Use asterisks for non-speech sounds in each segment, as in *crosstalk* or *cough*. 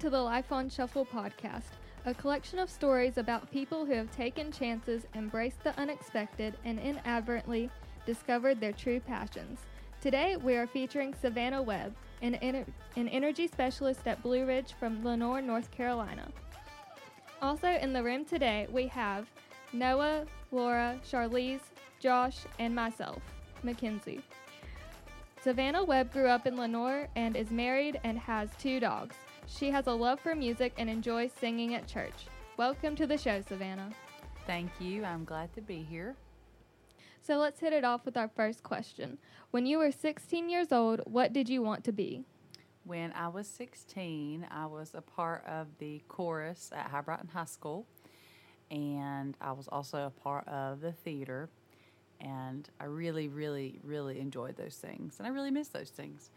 to the Life on Shuffle podcast, a collection of stories about people who have taken chances, embraced the unexpected, and inadvertently discovered their true passions. Today, we are featuring Savannah Webb, an, ener- an energy specialist at Blue Ridge from Lenoir, North Carolina. Also in the room today, we have Noah, Laura, Charlize, Josh, and myself, Makenzie. Savannah Webb grew up in Lenoir and is married and has two dogs. She has a love for music and enjoys singing at church. Welcome to the show, Savannah. Thank you. I'm glad to be here. So let's hit it off with our first question. When you were 16 years old, what did you want to be? When I was 16, I was a part of the chorus at Hibriten High School, and I was also a part of the theater. And I really, really, really enjoyed those things, and I really miss those things.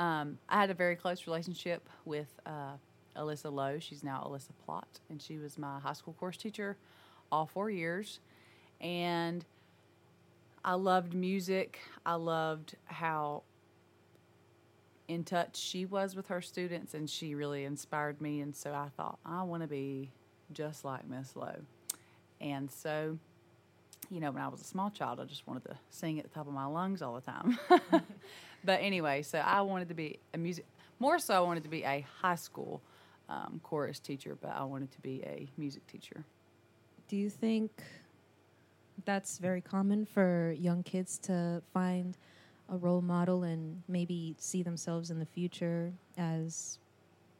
Um, I had a very close relationship with uh, Alyssa Lowe. She's now Alyssa Plott, and she was my high school course teacher all four years. And I loved music. I loved how in touch she was with her students, and she really inspired me. And so I thought, I want to be just like Miss Lowe. And so, you know, when I was a small child, I just wanted to sing at the top of my lungs all the time. *laughs* *laughs* but anyway, so I wanted to be a music, more so, I wanted to be a high school um, chorus teacher, but I wanted to be a music teacher. Do you think that's very common for young kids to find a role model and maybe see themselves in the future as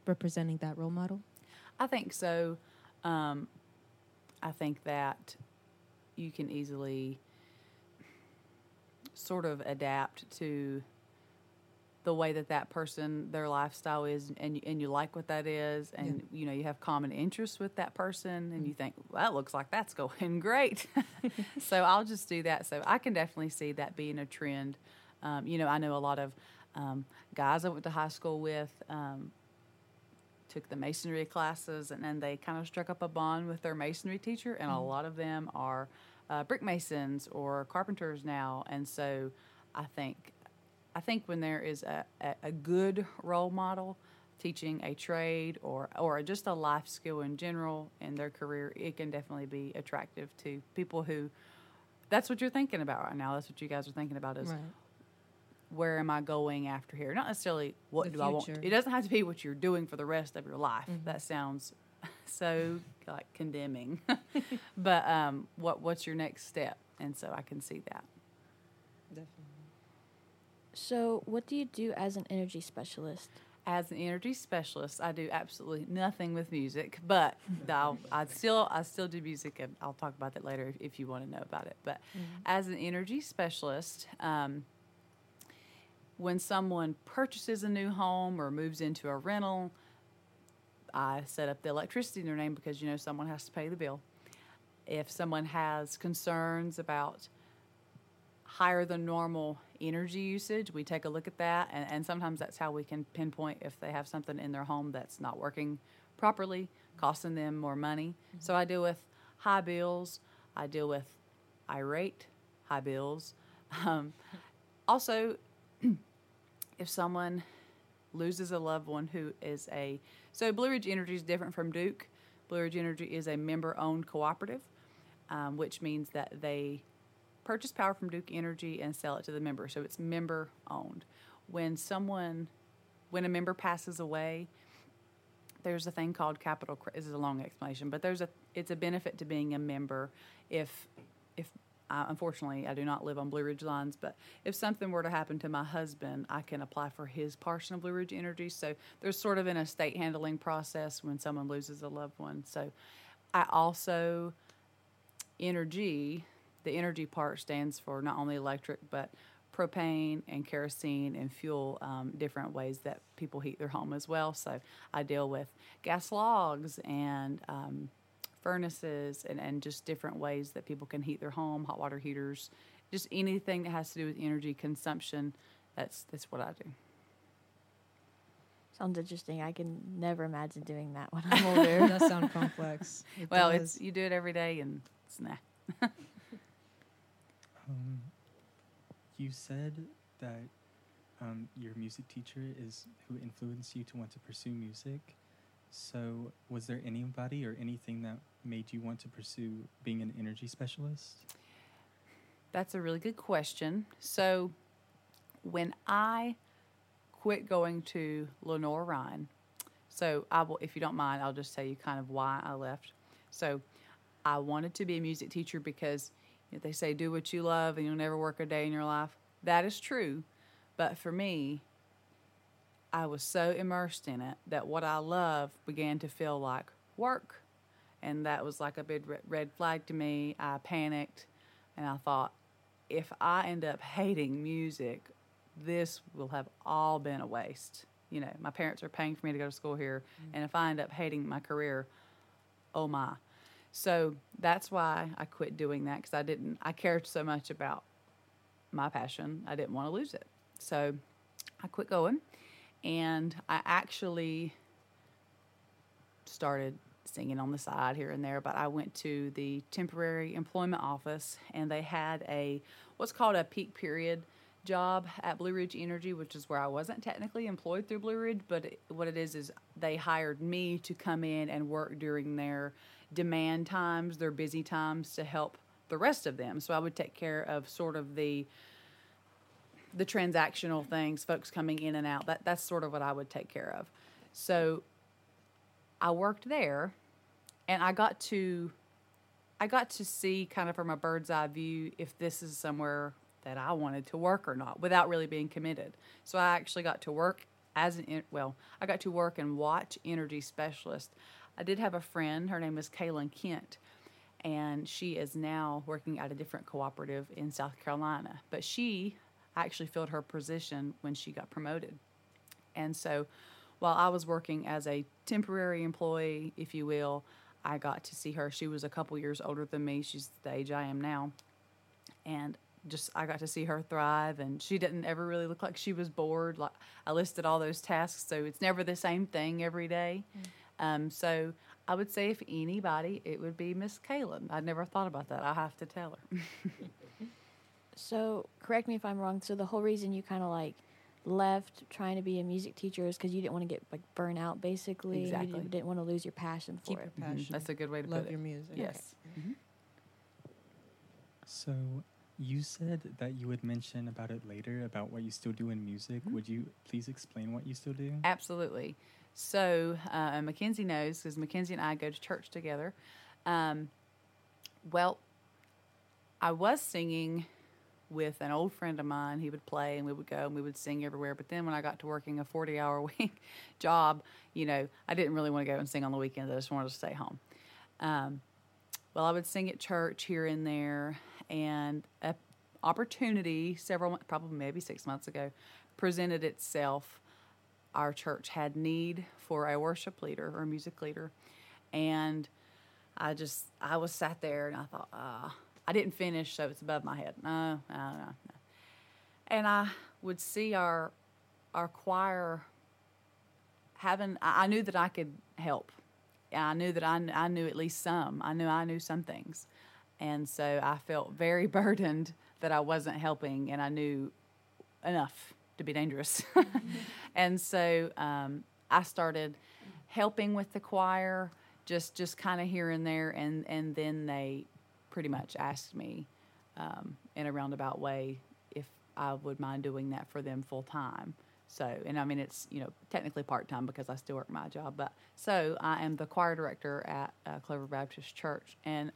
representing that role model? I think so. Um, I think that you can easily sort of adapt to the way that that person their lifestyle is and and you like what that is and yeah. you know you have common interests with that person and you think well, that looks like that's going *laughs* great *laughs* so i'll just do that so i can definitely see that being a trend um, you know i know a lot of um, guys i went to high school with um, took the masonry classes and then they kind of struck up a bond with their masonry teacher and mm-hmm. a lot of them are uh, brick masons or carpenters now and so i think I think when there is a, a, a, good role model teaching a trade or, or just a life skill in general in their career, it can definitely be attractive to people who that's what you're thinking about right now. That's what you guys are thinking about is right. where am I going after here? Not necessarily what the do future. I want. It doesn't have to be what you're doing for the rest of your life. Mm-hmm. That sounds *laughs* so like condemning. *laughs* but um, what what's your next step? And so I can see that. Definitely. So, what do you do as an energy specialist? As an energy specialist, I do absolutely nothing with music, but I'll, I still I still do music, and I'll talk about that later if, if you want to know about it. But mm-hmm. as an energy specialist, um, when someone purchases a new home or moves into a rental, I set up the electricity in their name because you know someone has to pay the bill. If someone has concerns about higher than normal energy usage, we take a look at that, and, and sometimes that's how we can pinpoint if they have something in their home that's not working properly, costing them more money. Mm-hmm. So I deal with high bills, I deal with irate high bills. Um, also, *clears throat* if someone loses a loved one who is a so Blue Ridge Energy is different from Duke. Blue Ridge Energy is a member-owned cooperative, um, which means that they purchase power from Duke Energy and sell it to the member. So it's member owned. When someone, when a member passes away, there's a thing called capital. This is a long explanation, but there's a it's a benefit to being a member. If if uh, unfortunately I do not live on Blue Ridge lines, but if something were to happen to my husband, I can apply for his portion of Blue Ridge Energy. So there's sort of an estate handling process when someone loses a loved one. So I also energy the energy part stands for not only electric but propane and kerosene and fuel um, different ways that people heat their home as well so i deal with gas logs and um, furnaces and, and just different ways that people can heat their home hot water heaters just anything that has to do with energy consumption that's that's what i do Sounds interesting. I can never imagine doing that when *laughs* I'm older. it does sound complex. *laughs* It well, does. it's you do it every day, and it's nah. *laughs* Um, you said that um, your music teacher is who influenced you to want to pursue music. So, was there anybody or anything that made you want to pursue being an energy specialist? That's a really good question. So, when I quit going to Lenoir-Rhyne, so I will, if you don't mind, I'll just tell you kind of why I left. So, I wanted to be a music teacher because you know, they say do what you love and you'll never work a day in your life. That is true, but for me, I was so immersed in it that what I love began to feel like work. And that was like a big red flag to me. I panicked and I thought, if I end up hating music, this will have all been a waste. You know, my parents are paying for me to go to school here. Mm. And if I end up hating my career, oh my. So that's why I quit doing that because I didn't, I cared so much about my passion. I didn't want to lose it. So I quit going and I actually started singing on the side here and there, but I went to the temporary employment office and they had a what's called a peak period job at Blue Ridge Energy, which is where I wasn't technically employed through Blue Ridge, but it, what it is is they hired me to come in and work during their demand times, their busy times to help the rest of them. So I would take care of sort of the the transactional things, folks coming in and out. That that's sort of what I would take care of. So I worked there and I got to I got to see kind of from a bird's eye view if this is somewhere that I wanted to work or not without really being committed. So I actually got to work as an well, I got to work and watch energy specialist. I did have a friend, her name is Kaylin Kent, and she is now working at a different cooperative in South Carolina. But she actually filled her position when she got promoted. And so while I was working as a temporary employee, if you will, I got to see her. She was a couple years older than me. She's the age I am now. And just I got to see her thrive and she didn't ever really look like she was bored. Like I listed all those tasks, so it's never the same thing every day. Um, so I would say if anybody, it would be Miss Kaylin. I'd never thought about that. I have to tell her. *laughs* So, correct me if I'm wrong. So, the whole reason you kind of like left trying to be a music teacher is because you didn't want to get like burnt out, basically. Exactly. You didn't, didn't want to lose your passion for Keep it. your passion. That's a good way to Love put your music. Yes. Mhm. So, you said that you would mention about it later about what you still do in music. Mhm. Would you please explain what you still do? Absolutely. So uh, Makenzie knows because Makenzie and I go to church together. Um, well, I was singing with an old friend of mine. He would play and we would go and we would sing everywhere. But then when I got to working a 40 hour *laughs* week job, you know, I didn't really want to go and sing on the weekends. I just wanted to stay home. Um, well, I would sing at church here and there, and an opportunity several, probably maybe six months ago, presented itself. Our church had need for a worship leader or a music leader, and I just I was sat there and I thought, ah, I didn't finish, so it's above my head. No, no, no, no. And I would see our our choir having. I knew that I could help. I knew that I, I knew at least some. I knew I knew some things, and so I felt very *laughs* burdened that I wasn't helping, and I knew enough to be dangerous. *laughs* and so um, I started helping with the choir, just just kind of here and there, and and then they pretty much asked me um, in a roundabout way if I would mind doing that for them full time. So, and I mean, it's, you know, technically part time because I still work my job. But so I am the choir director at uh, Clover Baptist Church. And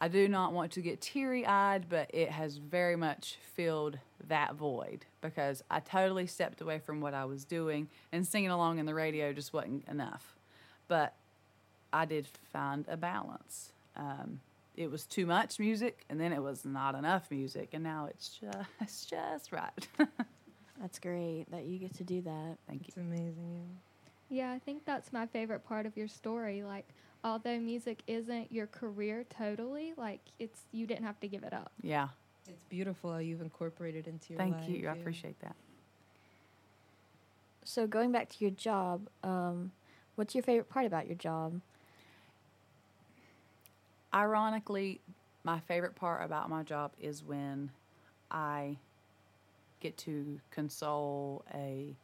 I do not want to get teary eyed, but it has very much filled that void because I totally stepped away from what I was doing and singing along in the radio just wasn't enough. But I did find a balance. Um, it was too much music, and then it was not enough music, and now it's just, *laughs* it's just right. *laughs* That's great that you get to do that. Thank you. It's amazing. Yeah, I think that's my favorite part of your story. Like, although music isn't your career totally, like it's you didn't have to give it up. Yeah. Yeah. It's beautiful how you've incorporated into your Thank life. Thank you. I yeah. appreciate that. So, going back to your job, um, what's your favorite part about your job? Ironically, my favorite part about my job is when I get to console a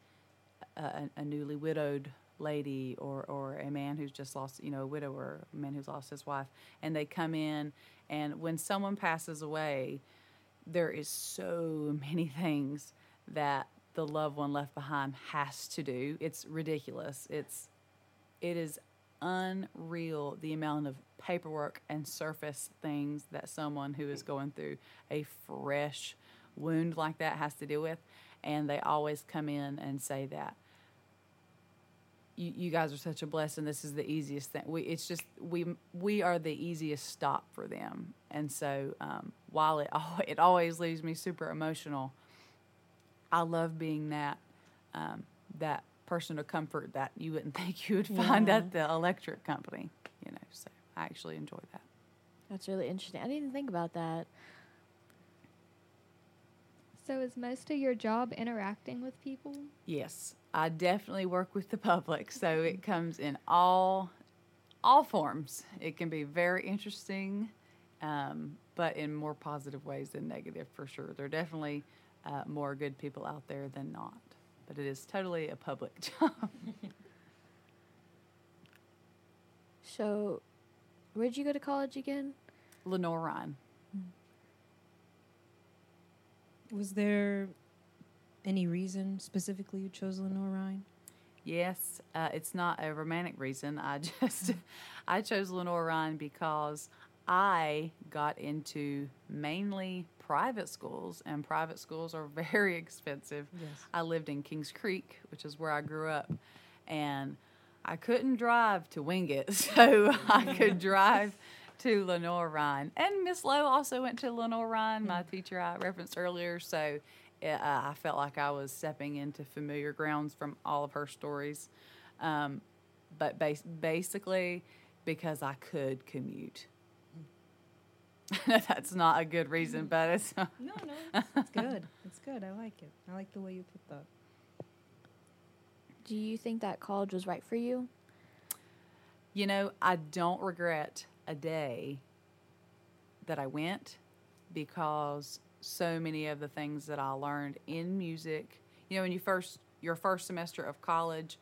a, a newly widowed lady or, or a man who's just lost, you know, a widower, a man who's lost his wife, and they come in, and when someone passes away, there is so *laughs* many things that the loved one left behind has to do. It's ridiculous. It's it is unreal the amount of paperwork and surface things that someone who is going through a fresh wound like that has to deal with and they always come in and say that. You, you guys are such a blessing. This is the easiest thing. We it's just we we are the easiest stop for them. And so um, while it it always leaves me super emotional i love being that um, that person of comfort that you wouldn't *laughs* think you would find Yeah. at the electric company. You know, so I actually enjoy that. That's really interesting. I didn't even think about that. So, is most of your job interacting with people? Yes, I definitely work with the public, so it comes in all all forms. It can be very interesting, um, but in more positive ways than negative, for sure. There are definitely uh, more good people out there than not, but it is totally a public *laughs* job. So, where'd you go to college again? Lenoir-Rhyne. Was there any reason specifically you chose Lenoir-Rhyne? Yes, uh, it's not a romantic reason. I *laughs* just I chose Lenoir-Rhyne because I got into mainly private schools, and private schools are *laughs* very expensive. Yes. I lived in Kings Creek, which is where I grew up, and I couldn't drive to Wingate, *laughs* so I could *laughs* drive to Lenoir-Rhyne. And Miss Lowe also went to Lenoir-Rhyne, my teacher I referenced earlier. So uh, I felt like I was stepping into familiar grounds from all of her stories. Um, but bas- basically, because I could commute. *laughs* That's not a good reason, mm. but it's. No, no, it's, *laughs* it's good. It's good. I like it. I like the way you put that. Do you think that college was right for you? You know, I don't regret a day that I went because so many of the things that I learned in music, you know, when you first your first semester of college,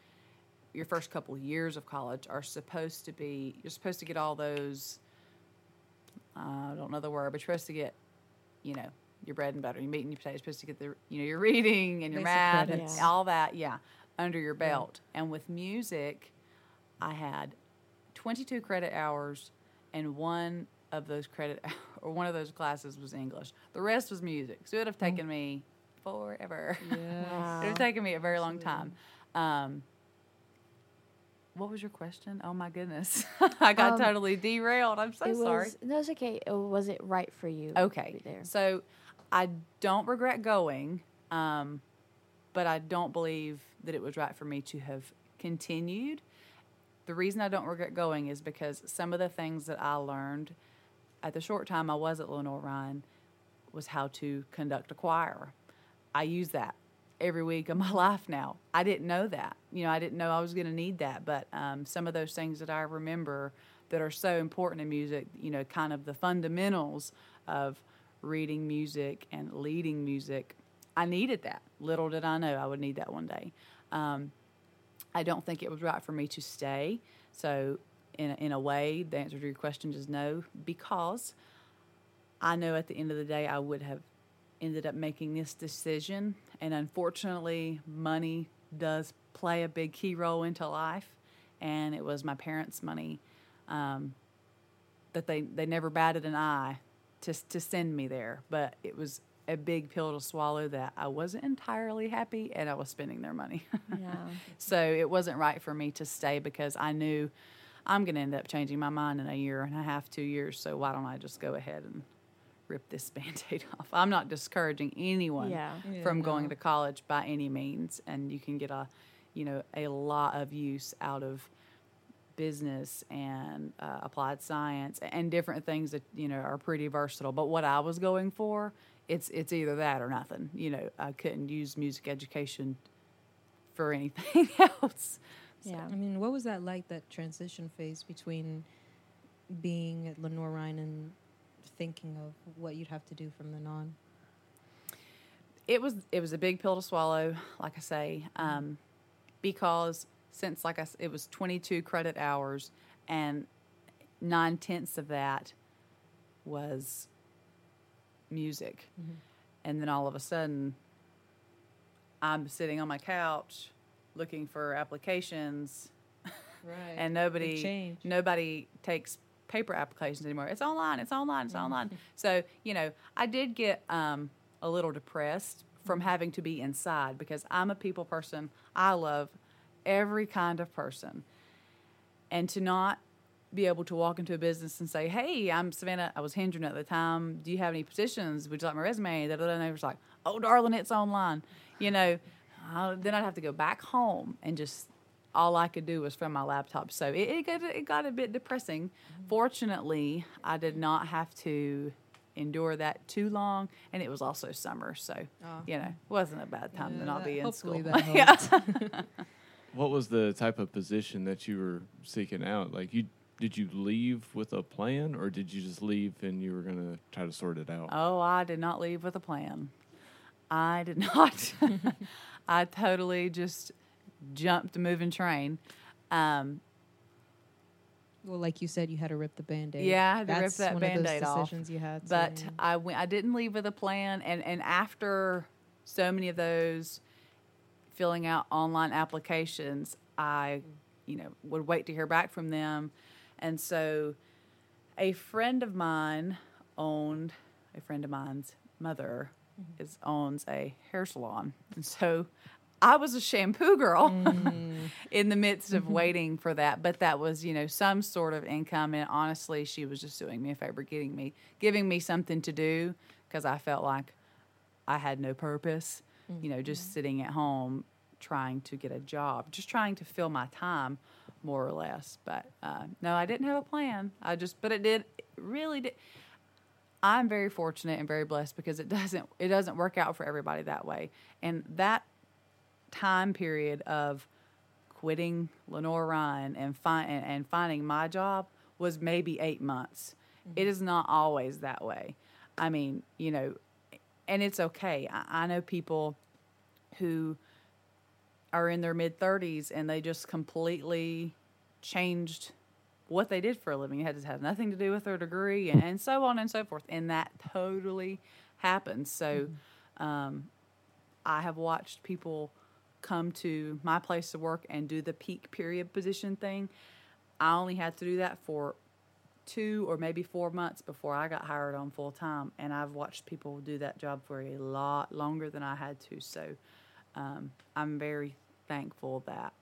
your first couple years of college are supposed to be you're supposed to get all those I don't know the word, but you're supposed to get, you know, your bread and butter, your meat and your potatoes. You're supposed to get the, you know, your reading and your Basic math credits. and all that, yeah, under your belt. And with music, I had 22 credit hours, and one of those credit *laughs* or one of those classes was English. The rest was music. So it would have taken me forever. *laughs* it would have taken me a very long time. Um, what was your question? Oh my goodness, *laughs* I got Um, totally derailed. I'm so it sorry. was no, it's okay. Was it right for you? Okay. there. So I don't regret going, um, but I don't believe that it was right for me to have continued. The reason I don't regret going is because some of the things that I learned at the short time I was at Lenoir-Rhyne was how to conduct a choir. I use that every week of my *laughs* life now. I didn't know that. You know, I didn't know I was going to need that. But um, some of those things that I remember that are so important in music, you know, kind of the fundamentals of reading music and leading music, I needed that. Little did I know I would need that one day. Um, I don't think it was right for me to stay. So, in in a way, the answer to your question is no, because I know at the end of the day I would have ended up making this decision. And unfortunately, money does play a big key role into life. And it was my parents' money um, that they, they never batted an eye to, to send me there. But it was a big pill to swallow that I wasn't entirely happy and I was spending their money. *laughs* Yeah. So it wasn't right for me to stay because I knew I'm going to end up changing my mind in a year and a half, two years. So why don't I just go ahead and rip this *laughs* band aid off? I'm not discouraging anyone Yeah. from Yeah, going no. to college by any means. And you can get a, you know, a lot of use out of business and uh, applied science and different things that you know are pretty versatile. But what I was going for, it's it's either that or nothing. You know, I couldn't use music education for anything *laughs* else. Yeah. I mean, what was that like, that transition phase between being at Lenoir-Rhyne and thinking of what you'd have to do from then on? it was it was a big pill to swallow, like I say, um, because since like I, it was 22 credit hours, and nine tenths of that was music, and then all of a sudden, I'm sitting on my couch looking for applications Right. *laughs* and nobody nobody takes paper applications anymore. It's online. It's online. It's online. So you know, I did get um, a little depressed from having to be inside because I'm a people person. I love every kind of person, and to not be able to walk into a business and say, "Hey, I'm Savannah. I was Hendron at the time. Do you have any positions? Would you like my resume?" And they was like, "Oh, darling, it's online." You know, uh, then I'd have to go back home and just all I could do was from my laptop. So it, it got it got a bit depressing. Mm-hmm. Fortunately, I did not have to endure that too long, and it was also summer, so Oh. you know, it wasn't a bad time to Yeah, not that- be in school. that *laughs* yeah. *laughs* What was the type of position that you were seeking out? Like you did you leave with a plan or did you just leave and you were going to try to sort it out? Oh, I did not leave with a plan. I did *laughs* not. I totally just jumped a moving train. Um, Well, like you said, you had to rip the band-aid. Yeah, I had rip That's that one Band-Aid of those decisions you had. but yeah. I went. I didn't leave with a plan, and and after so many of those filling out online applications, I, you know, would wait to hear back from them, and so a friend of mine owned a friend of mine's mother is owns a hair salon, and so. I was a shampoo girl *laughs* in the midst of waiting for that, but that was, you know, some sort of income. And honestly, she was just doing me a favor, getting me, giving me something to do because I felt like I had no purpose, you know, just sitting at home trying to get a job, just trying to fill my time more or less. But uh, no, I didn't have a plan. I just, but it did, it really did. I'm very fortunate and very blessed because it *laughs* doesn't it doesn't work out for everybody that way. And that time period of quitting Lenoir-Rhyne and, fi- and, and finding my job was maybe eight months. It is not always that way. I mean, you know, and it's okay. I, I know people who are in their mid 30s and they just completely changed what they did for a living. It had to have nothing to do with their degree and, and so on and so forth. And that totally happens. So um, I have watched people come to my place of work and do the peak period position thing. I only had to do that for two or maybe four months before I got hired on full time. And I've watched people do that job for a lot longer than I had to. So um, I'm very thankful that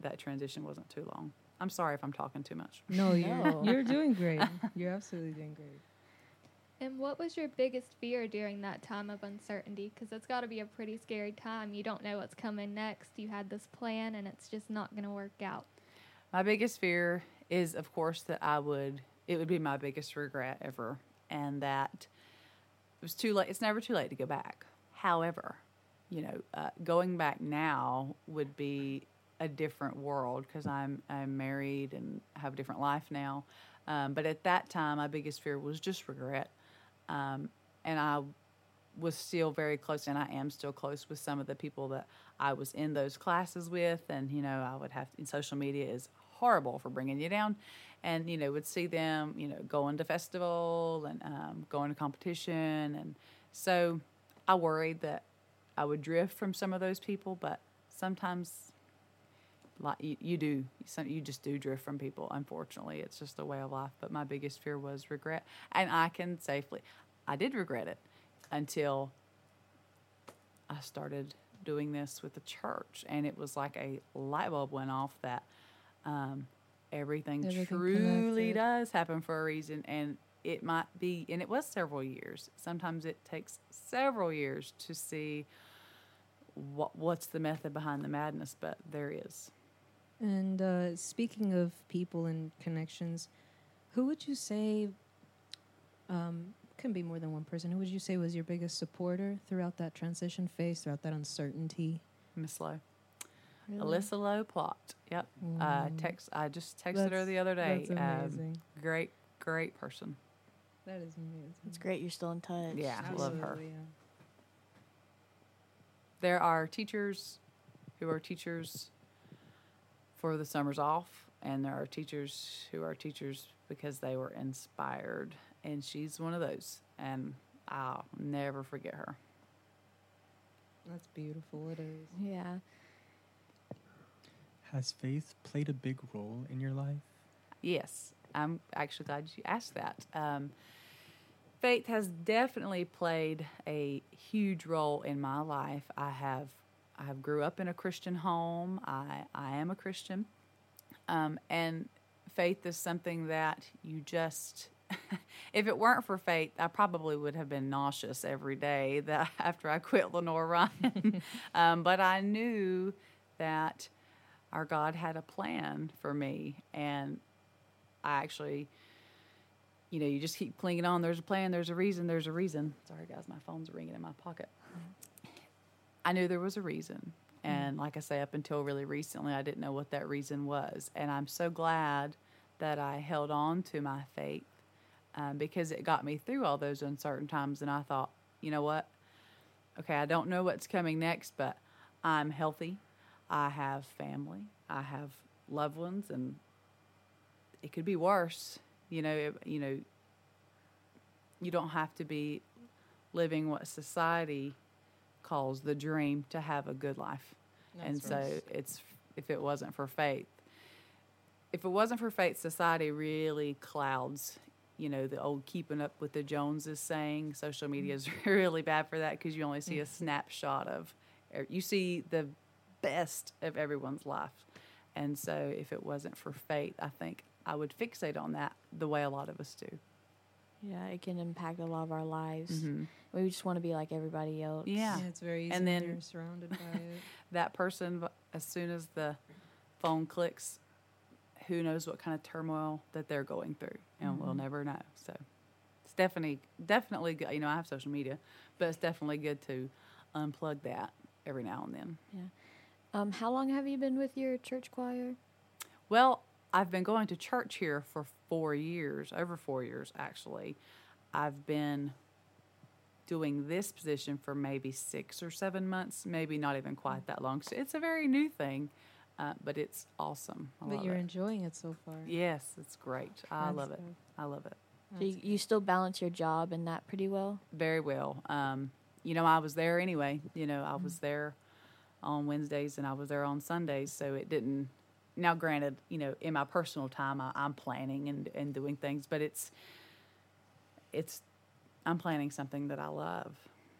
that transition wasn't too long. I'm sorry if I'm talking too much. no, you're No. you're doing great. *laughs* You're absolutely doing great. And what was your biggest fear during that time of uncertainty? Because it's got to be a pretty scary time. You don't know what's coming next. You had this plan, and it's just not going to work out. My biggest fear is, of course, that I would, it would be my biggest regret ever, and that it was too late. It's never too late to go back. However, you know, uh, going back now would be a different world because I'm I'm married and have a different life now. Um, but at that time, my biggest fear was just regret, um, and I was still very close, and I am still close with some of the people that I was in those classes with, and you know, I would have social media is horrible for bringing you down, and you know, would see them, you know, going to festival and um, going to competition, and so I worried that I would drift from some of those people, but sometimes like you, you do some, you just do drift from people unfortunately. It's just a way of life. But my biggest fear was regret. And i can safely i did regret it until i started doing this with the church. And it was like a light bulb went off that um, everything, Everything truly connected. does happen for a reason. And it might be and it was several years. Sometimes it takes several years to see what what's the method behind the madness but there is And uh, speaking of people and connections, who would you say? Um, can be more than one person. Who would you say was your biggest supporter throughout that transition phase, throughout that uncertainty? Miss Lowe. Really? Alyssa Lowe Plott. Yep. Uh, Mm. text. I just texted her the other day. That's Um, great, great person. that is amazing. It's great you're still in touch. Yeah, I love her. Yeah. There are teachers who are teachers for the summers off, and there are teachers who are teachers because they were inspired, and she's one of those, and I'll never forget her. That's beautiful. It is. Yeah. Has faith played a big role in your life? Yes, I'm actually glad you asked that. Um, faith has definitely played a huge role in my life. I have I grew up in a Christian home. I I am a Christian, um, and faith is something that you just. *laughs* if it weren't for faith, I probably would have been nauseous every day *laughs* that after I quit Lenoir-Rhyne. *laughs* um, but I knew that our God had a plan for me, and I actually, you know, you just keep clinging on. There's a plan. There's a reason. There's a reason. Sorry, guys, my phone's ringing in my pocket. I knew there was a reason, and like I say, up until really recently, I didn't know what that reason was, and I'm so glad that I held on to my faith um, because it got me through all those uncertain times. And I thought, you know what? Okay, I don't know what's coming next, but I'm healthy. I have family. I have loved ones, and it could be worse. You know, it- you know, you don't have to be living what society calls the dream to have a good life. and so it's if it wasn't for faith, if it wasn't for faith, society really clouds. You know, the old keeping up with the Joneses saying. Social mm-hmm. media is *laughs* really bad for that because you only see a mm-hmm. snapshot of, you see the best of everyone's life. And so if it wasn't for faith, I think I would fixate on that the way a lot of us do. Yeah, it can impact a lot of our lives. Mhm. We just want to be like everybody else. Yeah. Yeah, it's very easy And when then- you're surrounded by *laughs* it. that person as soon as the phone clicks who knows what kind of turmoil that they're going through and we'll never know so it's definitely definitely good you know i have social media but it's definitely good to unplug that every now and then Um, how long have you been with your church choir? well i've been going to church here for four years over four years actually i've been doing this position for maybe six or seven months maybe not even quite that long so it's a very new thing uh, but it's awesome I But love you're it. enjoying it so far. Yes, it's great. I That's love it. good. I love it So you, you still balance your job and that pretty well? very well. Um, you know, I was there anyway. You know, I Mm-hmm. was there on Wednesdays and I was there on Sundays, so it didn't. Now, granted, you know, in my personal time, I, I'm planning and and doing things, but it's it's I'm planning something that I love,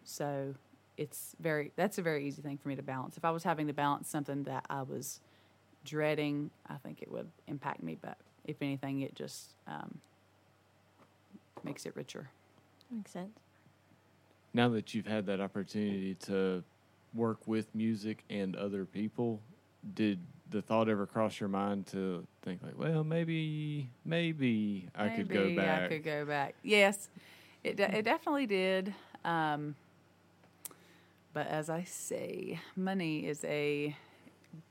so it's very that's a very easy thing for me to balance. If I was having to balance something that I was dreading, I think it would impact me. But if anything, it just um, makes it richer. Makes sense. Now that you've had that opportunity to work with music and other people, did the thought ever cross your mind to think like, well, maybe, maybe I could go Maybe back? I could go back. Yes, it de- it definitely did. Um, but as I say, money is a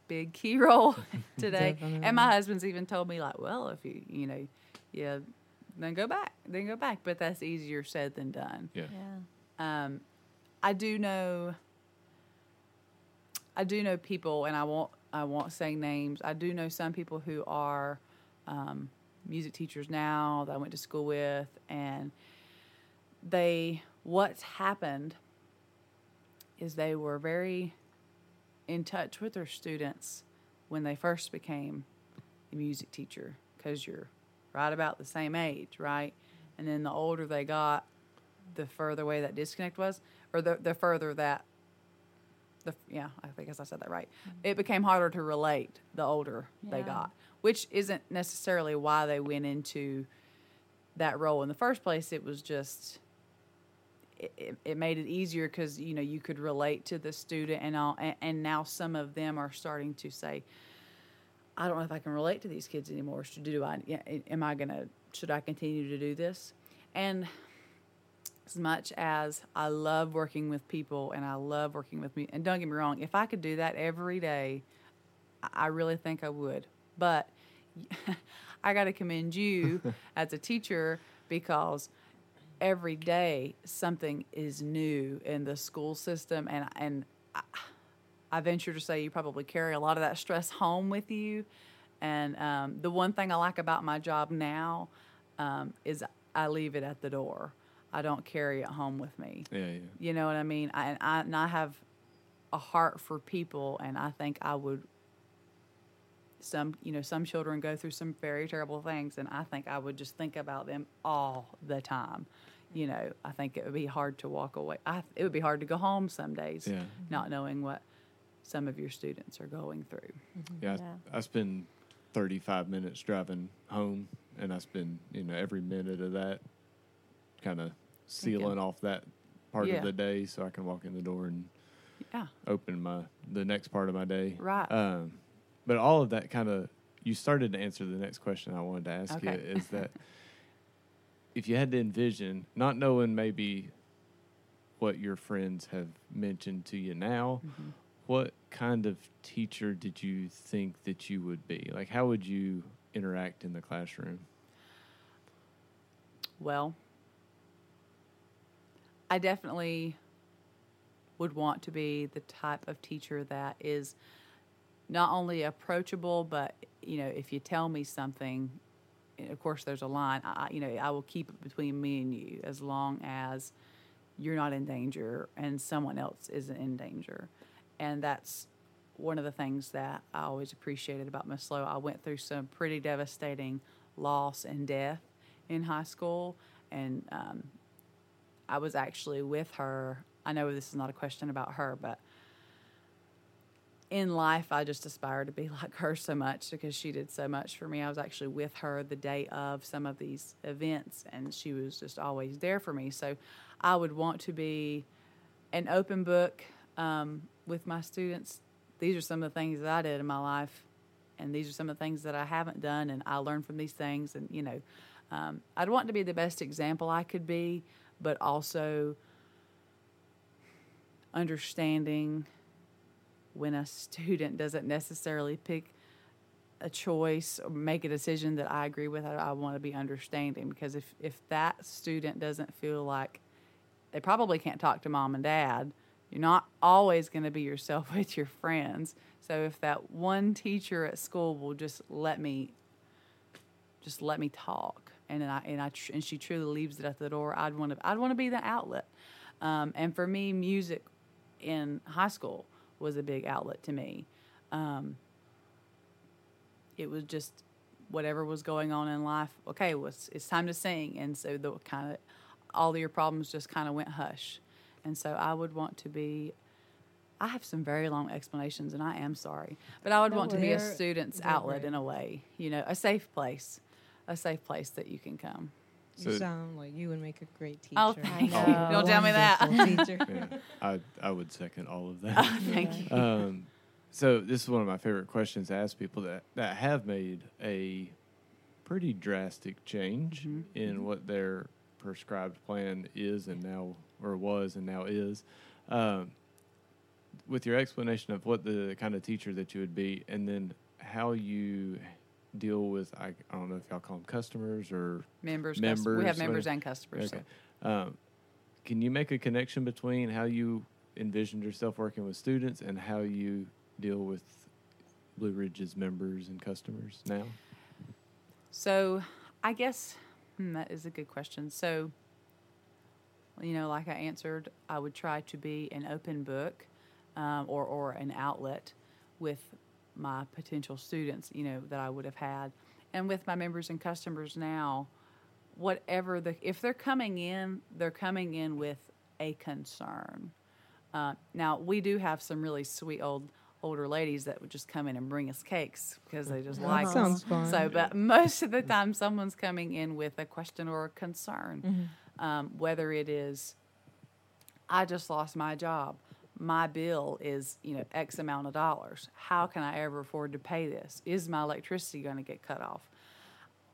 big key *laughs* role *laughs* today. And my husband's even told me like, well, if you you know, yeah, then go back, then go back. But that's easier said than done. Yeah. Yeah. Um, I do know. I do know people, and I won't. I won't say names. I do know some people who are um, music teachers now that I went to school with, and they. What's happened is they were very in touch with their students when they first became a music teacher because you're right about the same age, right? And then the older they got, the further away that disconnect was, or the the further that the yeah, I think as I said that right. Mm-hmm. It became harder to relate the older they got, which isn't necessarily why they went into that role in the first place. It was just it, it, it made it easier because you know you could relate to the student and all, and, and now some of them are starting to say, I don't know if I can relate to these kids anymore. Should do I? Am I gonna? Should I continue to do this? And as much as I love working with people and I love working with me, and don't get me wrong, if I could do that every day, I- really think I would. But *laughs* I got to commend you *laughs* as a teacher because every day something is new in the school system, and and I, I venture to say you probably carry a lot of that stress home with you. And um, the one thing I like about my job now um, is I leave it at the door. I don't carry it home with me. Yeah, yeah. You know what I mean? I, and, I, and I have a heart for people, and I think I would. Some, you know, some children go through some very terrible things, and I think I would just think about them all the time. You know, I think it would be hard to walk away. I, it would be hard to go home some days, Yeah. not knowing what some of your students are going through. Yeah, Yeah. I, I spend 35 minutes driving home, and I spend you know every minute of that kind of sealing Thinking. off that part Yeah. of the day, so I can walk in the door and Yeah, open my the next part of my day. right. Um, but all of that kind of you started to answer the next question I wanted to ask Okay. you is that *laughs* if you had to envision, not knowing maybe what your friends have mentioned to you now, Mhm. what kind of teacher did you think that you would be? Like, how would you interact in the classroom? Well, I definitely would want to be the type of teacher that is not only approachable, but you know, if you tell me something, of course, there's a line. I, you know, I will keep it between me and you as long as you're not in danger and someone else isn't in danger, and that's one of the things that I always appreciated about Miss Lowe. I went through some pretty devastating loss and death in high school, and um, I was actually with her. I know this is not a question about her, but in life, I just aspire to be *laughs* like her so much because she did so much for me. I was actually with her the day of some of these events, and she was just always there for me. So I would want to be an open book um, with my students. These are some of the things that I did in my life, and these are some of the things that I haven't done, and I learned from these things. And you know, um, I'd want to be the best example I could be, but also understanding when a student doesn't necessarily pick a choice or make a decision that I agree with, I, I want to be understanding because if, if that student doesn't feel like they probably can't talk to mom and dad, you're not always going to be yourself *laughs* with your friends. So if that one teacher at school will just let me, just let me talk, and I and I tr- and she truly leaves it at the door, I'd want to I'd want to be the outlet. Um, and for me, music in high school was a big outlet to me. Um, it was just whatever was going on in life. Okay, well, it's, it's time to sing, and so the kind of all of your problems just kind of went hush. And so I would want to be. I have some very long explanations, and I am sorry, but I would No want to be a student's outlet great. in a way. You know, a safe place, a safe place that you can come. You So- sound like you would make a great teacher. Oh, thank A you. Don't tell me that. *laughs* teacher. Yeah, I I would second all of that. *laughs* Thank you. um, so this is one of my favorite questions to ask people that that have made a pretty drastic change Mhm. in what their prescribed plan is and now or was and now is. Um, with your explanation of what the kind of teacher that you would be, and then how you deal with I, I don't know if y'all call them customers or Members, cus- we have members, members whatever. and customers. Okay. Um, can you make a connection between how you envisioned yourself working with students and how you deal with Blue Ridge's members and customers now? So, I guess hmm, that is a good question. So, you know, like I answered, I would try to be an open book um, or, or an outlet with my potential students, you know, that I would have had. And with my members and customers now, whatever the, if they're coming in, they're coming in with a concern. Uh, now, we do have some really sweet old older ladies that would just come in and bring us cakes because they just like us. Sounds fun. So, but most of the time, someone's coming in with a question or a concern, Mm-hmm. um, whether it is, I just lost my job. My bill is, you know, X amount of dollars. How can I ever afford to pay this? Is my electricity going to get cut off?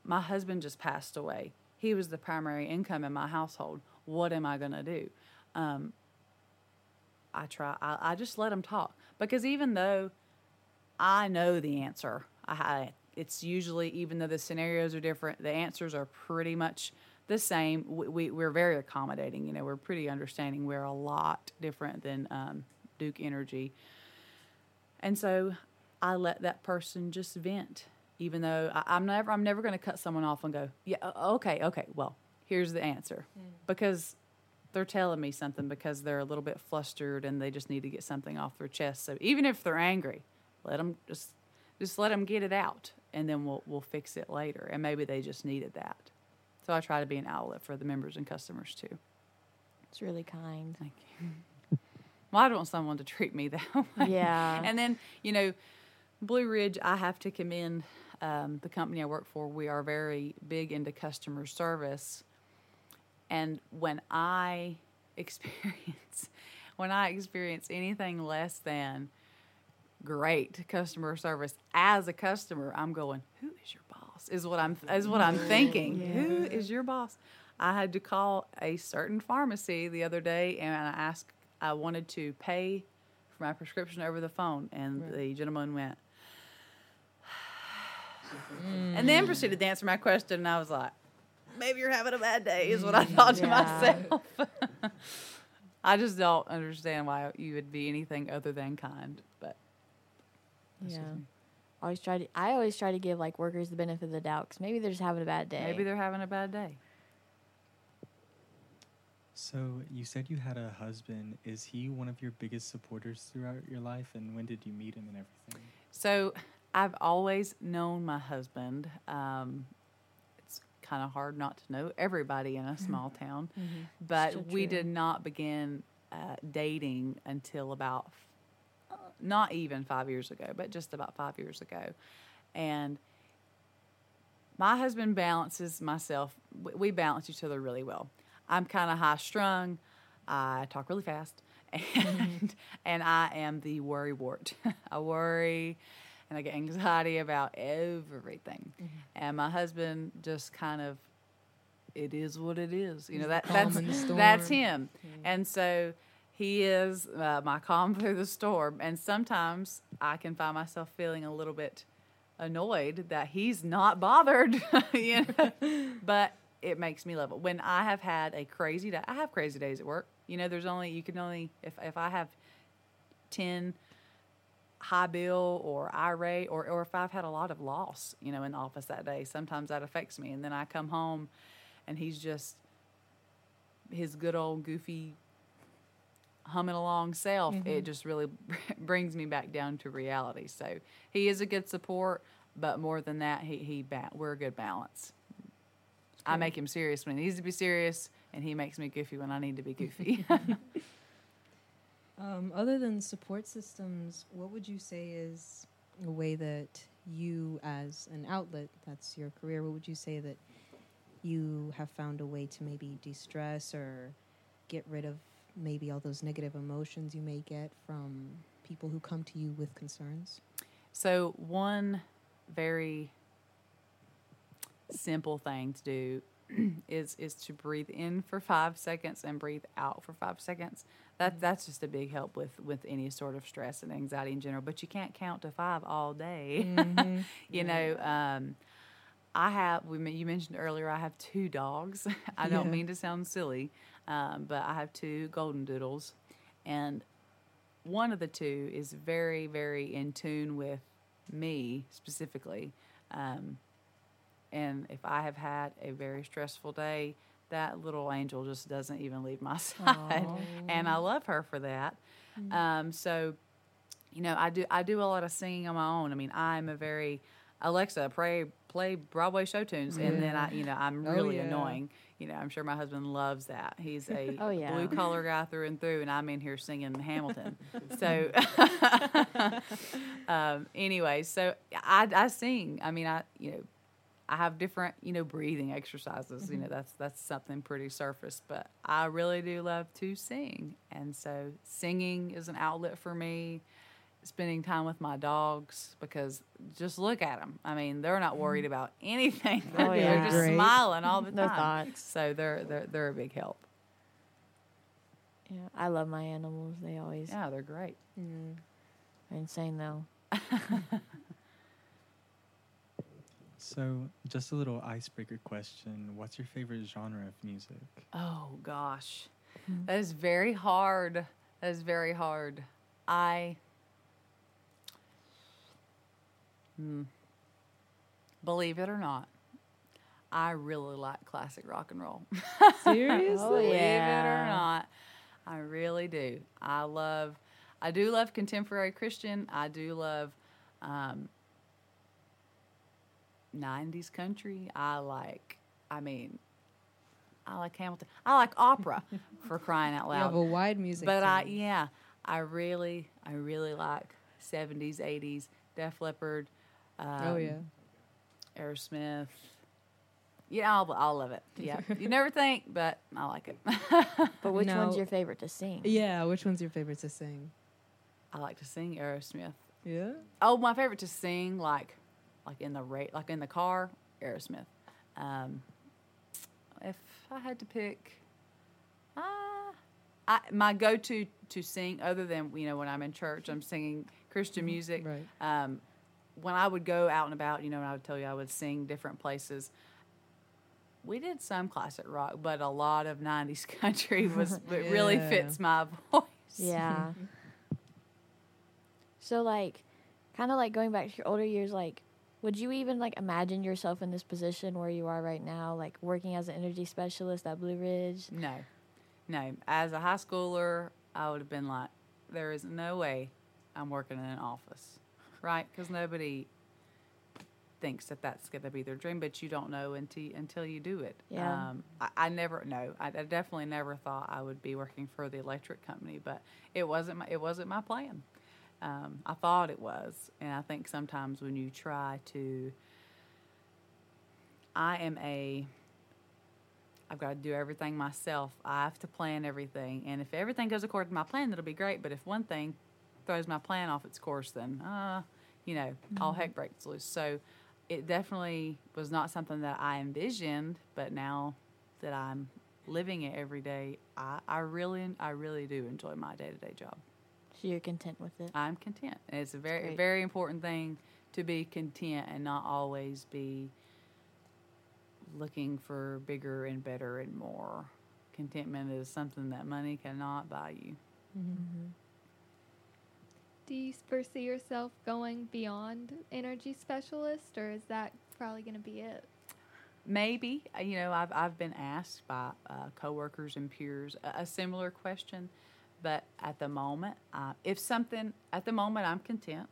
My husband just passed away. He was the primary income in my household. What am I going to do? Um, I try. I, I just let them talk because even though I know the answer. I it's usually even though the scenarios are different, the answers are pretty much the same. We, we we're very accommodating. You know, we're pretty understanding. We're a lot different than um, Duke Energy. And so I let that person just vent, even though I, I'm never I'm never going to cut someone off and go, yeah, okay, okay, well, here's the answer, because they're telling me something because they're a little bit flustered and they just need to get something off their chest. So even if they're angry, let them just just let them get it out, and then we'll we'll fix it later. And maybe they just needed that. So I try to be an outlet for the members and customers too. It's really kind. Thank you. *laughs* Well, I don't want someone to treat me *laughs* that way. Yeah. And then, you know, Blue Ridge, I have to commend um, the company I work for. We are very big into customer service. And when I *laughs* experience, when I experience anything less than great customer service as a customer, I'm going, who is your boss? Is what I'm is what I'm thinking. Who is your boss? I had to call a certain pharmacy the other day and I asked I wanted to pay for my prescription over the phone and the gentleman went *sighs* and then proceeded to answer my question and I was like, Maybe you're having a bad day is what I mm, thought to myself. *laughs* I just don't understand why you would be anything other than kind. But that's just Yeah. Me. Always try to. I always try to give like workers the benefit of the doubt because maybe they're just having a bad day. maybe they're having a bad day. So you said you had a husband. Is he one of your biggest supporters throughout your life? And when did you meet him and everything? So I've always known my husband. Um, it's kind of hard not to know everybody in a small town, but So we did not begin uh, dating until about not even five years ago, but just about five years ago, and my husband balances myself. We balance each other really well. I'm kind of high strung. I talk really fast, *laughs* and and I am the worry wart. *laughs* I worry, and I get anxiety about everything. And my husband just kind of, it is what it is. You know that that's that's him, and so. He is uh, my calm through the storm, and sometimes I can find myself feeling a little bit annoyed that he's not bothered, *laughs* you know. but it makes me level. When I have had a crazy day, I have crazy days at work. You know, there's only you can only if if I have ten high bill or irate or or if I've had a lot of loss, you know, in the office that day, sometimes that affects me. And then I come home and he's just his good old goofy humming along self, it just really *laughs* brings me back down to reality. So he is a good support, but more than that, he he ba- we're a good balance. I make him serious when he needs to be serious, and he makes me goofy when I need to be goofy. *laughs* *laughs* Um, other than support systems, what would you say is a way that you, as an outlet, that's your career, what would you say that you have found a way to maybe de stress or get rid of maybe all those negative emotions you may get from people who come to you with concerns? So one very simple thing to do *clears throat* is is to breathe in for five seconds and breathe out for five seconds. That that's just a big help with with any sort of stress and anxiety in general. But you can't count to five all day. *laughs* you know. Um, I have. We you mentioned earlier. I have two dogs. *laughs* I don't Yeah. mean to sound silly, um, but I have two golden doodles, and one of the two is very, very in tune with me specifically. Um, and if I have had a very stressful day, that little angel just doesn't even leave my *laughs* side, and I love her for that. Um, so, you know, I do I do a lot of singing on my own. I mean, I'm a very Alexa play play Broadway show tunes, and then I you know I'm Oh, really yeah. annoying. You know, I'm sure my husband loves that. He's a *laughs* Oh, yeah. blue collar guy through and through, and I'm in here singing Hamilton. so, *laughs* um, anyway, so I, I sing. I mean, I you know, I have different you know breathing exercises. You know, that's that's something pretty surface, but I really do love to sing, and so singing is an outlet for me. Spending time with my dogs because just look at them. I mean, they're not worried mm. about anything. Oh, *laughs* they're just Great. smiling all the No time. thoughts. So they're they're they're a big help. Yeah, I love my animals. They always Yeah, they're great. are insane though. *laughs* So, just a little icebreaker question. What's your favorite genre of music? Oh gosh, hmm. that is very hard. That is very hard. I Believe it or not, I really like classic rock and roll. *laughs* Seriously? Believe it or not, I really do. I love, I do love contemporary Christian. I do love um, 90s country. I like, I mean, I like Hamilton. I like opera *laughs* for crying out loud. You have a wide music. But I, yeah, I really, I really like 70s, 80s, Def Leppard. Um, oh yeah. Aerosmith. Yeah, all, all of it. Yeah, *laughs* you never think, but I like it. *laughs* But which one's your favorite to sing? Yeah. Which one's your favorite to sing? I like to sing Aerosmith. Yeah. Oh, my favorite to sing, like, like in the rate, like in the car, Aerosmith. Um, if I had to pick, uh, I my go-to to sing, other than you know when I'm in church, I'm singing Christian music. Right. um, when I would go out and about, you know, and I would tell you I would sing different places. We did some classic rock, but a lot of '90s *laughs* country was *laughs* it really fits my voice. Yeah. so like, kind of like going back to your older years, like, would you even like imagine yourself in this position where you are right now, like working as an energy specialist at Blue Ridge? No, no. As a high schooler, I would have been like, there is no way I'm working in an office, right? Because nobody thinks that that's going to be their dream, but you don't know until until you do it. Yeah. Um, I, I never no. I, I definitely never thought I would be working for the electric company, but it wasn't my it wasn't my plan. Um, I thought it was, and I think sometimes when you try to, I am a I've got to do everything myself. I have to plan everything. And if everything goes according to my plan, that'll be great. But if one thing throws my plan off its course, then, uh, you know, all heck breaks loose. So it definitely was not something that I envisioned. But now that I'm living it every day, I, I really, I really do enjoy my day to day job. So you're content with it? I'm content. And it's a very, Great. very important thing to be content and not always be looking for bigger and better and more. Contentment is something that money cannot buy you. Do you foresee yourself going beyond energy specialist, or is that probably going to be it? Maybe, uh, you know, I've, I've been asked by uh, coworkers and peers a, a similar question, but at the moment, uh, if something, at the moment, I'm content.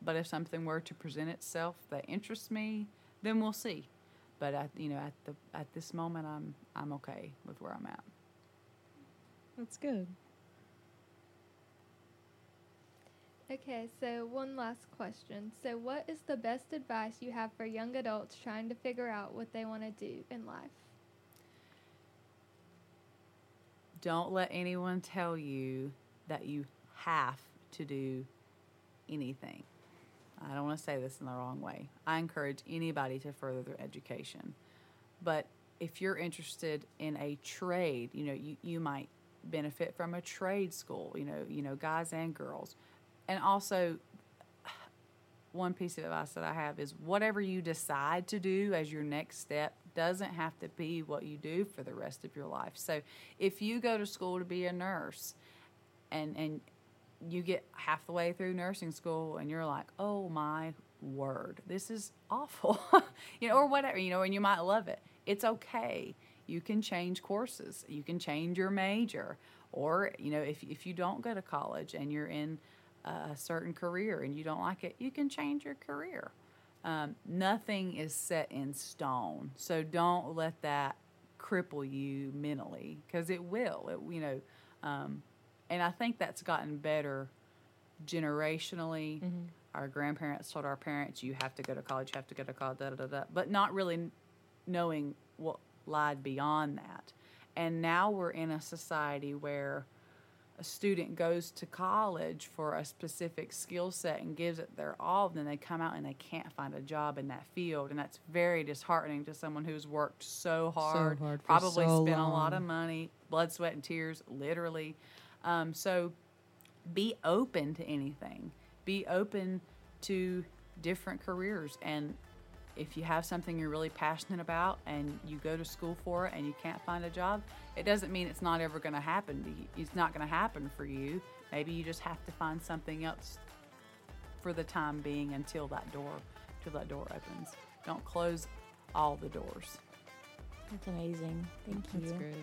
But if something were to present itself that interests me, then we'll see. But at, you know, at the at this moment, I'm I'm okay with where I'm at. That's good. Okay, so one last question. So, what is the best advice you have for young adults trying to figure out what they want to do in life? Don't let anyone tell you that you have to do anything. I don't want to say this in the wrong way. I encourage anybody to further their education. But if you're interested in a trade, you know, you, you might benefit from a trade school, you know, you know, guys and girls. And also one piece of advice that I have is whatever you decide to do as your next step doesn't have to be what you do for the rest of your life. So if you go to school to be a nurse and and you get half the way through nursing school and you're like, "Oh my word, this is awful." *laughs* you know, or whatever, you know, and you might love it. It's okay. You can change courses. You can change your major. Or, you know, if if you don't go to college and you're in a certain career and you don't like it, you can change your career. Um, nothing is set in stone, so don't let that cripple you mentally because it will. It, you know, um, and I think that's gotten better generationally. Our grandparents told our parents, "You have to go to college. You have to go to college." Da da da. da but not really knowing what lied beyond that. And now we're in a society where a student goes to college for a specific skill set and gives it their all, then they come out and they can't find a job in that field. And that's very disheartening to someone who's worked so hard, hard probably so spent a lot of money, blood, sweat, and tears, literally. Um, so be open to anything, be open to different careers. And if you have something you're really passionate about and you go to school for it and you can't find a job, it doesn't mean it's not ever going to happen. It's not going to happen for you. Maybe you just have to find something else for the time being until that door till that door opens. Don't close all the doors. That's amazing. Thank you. That's great.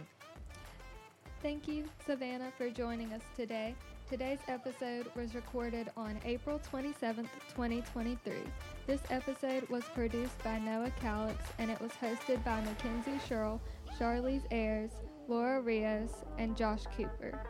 Thank you, Savannah, for joining us today. Today's episode was recorded on April 27th, 2023. This episode was produced by Noah Calix and it was hosted by Makenzie Sherrill, Charlize Ayers, Laura Rios, and Josh Cooper.